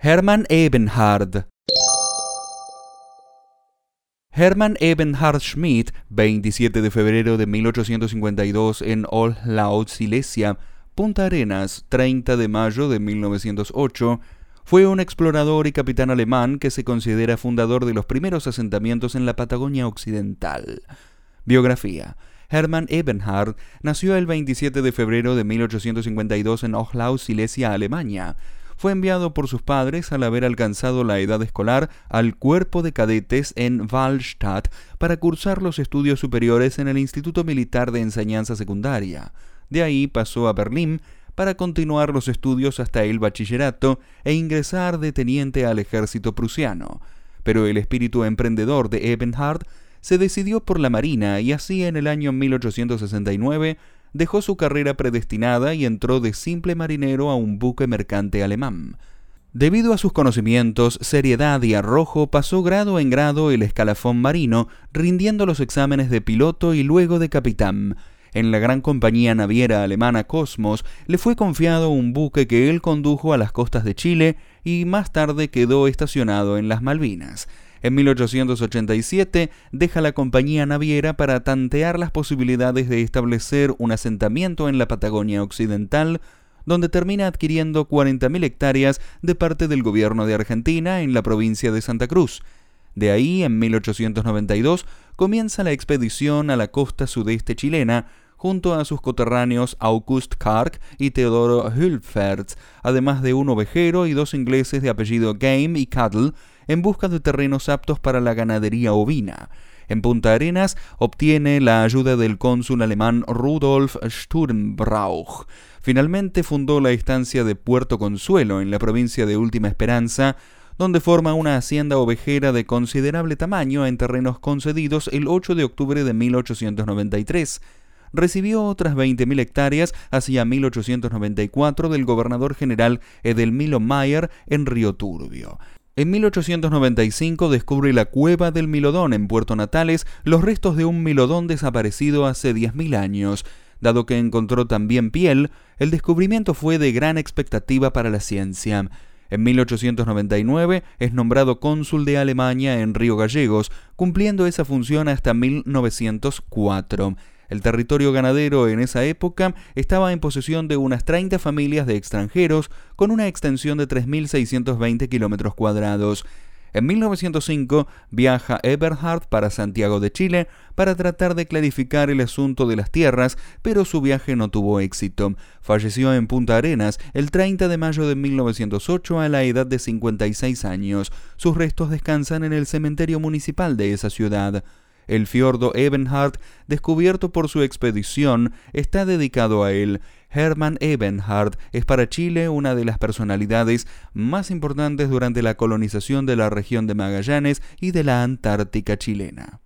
Hermann Ebenhard Hermann Ebenhard Schmidt, 27 de febrero de 1852 en Old Silesia, Punta Arenas, 30 de mayo de 1908, fue un explorador y capitán alemán que se considera fundador de los primeros asentamientos en la Patagonia Occidental. Biografía. Hermann Ebenhard nació el 27 de febrero de 1852 en Ohlau, Silesia, Alemania fue enviado por sus padres al haber alcanzado la edad escolar al cuerpo de cadetes en Wallstatt para cursar los estudios superiores en el Instituto Militar de Enseñanza Secundaria. De ahí pasó a Berlín para continuar los estudios hasta el bachillerato e ingresar de teniente al ejército prusiano. Pero el espíritu emprendedor de Ebenhard se decidió por la Marina y así en el año 1869 dejó su carrera predestinada y entró de simple marinero a un buque mercante alemán. Debido a sus conocimientos, seriedad y arrojo, pasó grado en grado el escalafón marino, rindiendo los exámenes de piloto y luego de capitán. En la gran compañía naviera alemana Cosmos le fue confiado un buque que él condujo a las costas de Chile y más tarde quedó estacionado en las Malvinas. En 1887 deja la compañía naviera para tantear las posibilidades de establecer un asentamiento en la Patagonia Occidental, donde termina adquiriendo 40.000 hectáreas de parte del gobierno de Argentina en la provincia de Santa Cruz. De ahí, en 1892, comienza la expedición a la costa sudeste chilena, junto a sus coterráneos August Kark y Teodoro Hülfertz, además de un ovejero y dos ingleses de apellido Game y Cattle, en busca de terrenos aptos para la ganadería ovina. En Punta Arenas obtiene la ayuda del cónsul alemán Rudolf Sturmbrauch. Finalmente fundó la estancia de Puerto Consuelo en la provincia de Última Esperanza, donde forma una hacienda ovejera de considerable tamaño en terrenos concedidos el 8 de octubre de 1893 recibió otras 20.000 hectáreas hacia 1894 del gobernador general Edelmilo Mayer en Río Turbio. En 1895 descubre la cueva del Milodón en Puerto Natales, los restos de un milodón desaparecido hace 10.000 años. Dado que encontró también piel, el descubrimiento fue de gran expectativa para la ciencia. En 1899 es nombrado cónsul de Alemania en Río Gallegos, cumpliendo esa función hasta 1904. El territorio ganadero en esa época estaba en posesión de unas 30 familias de extranjeros con una extensión de 3.620 kilómetros cuadrados. En 1905 viaja Eberhard para Santiago de Chile para tratar de clarificar el asunto de las tierras, pero su viaje no tuvo éxito. Falleció en Punta Arenas el 30 de mayo de 1908 a la edad de 56 años. Sus restos descansan en el cementerio municipal de esa ciudad. El fiordo Ebenhard, descubierto por su expedición, está dedicado a él. Hermann Ebenhard es para Chile una de las personalidades más importantes durante la colonización de la región de Magallanes y de la Antártica chilena.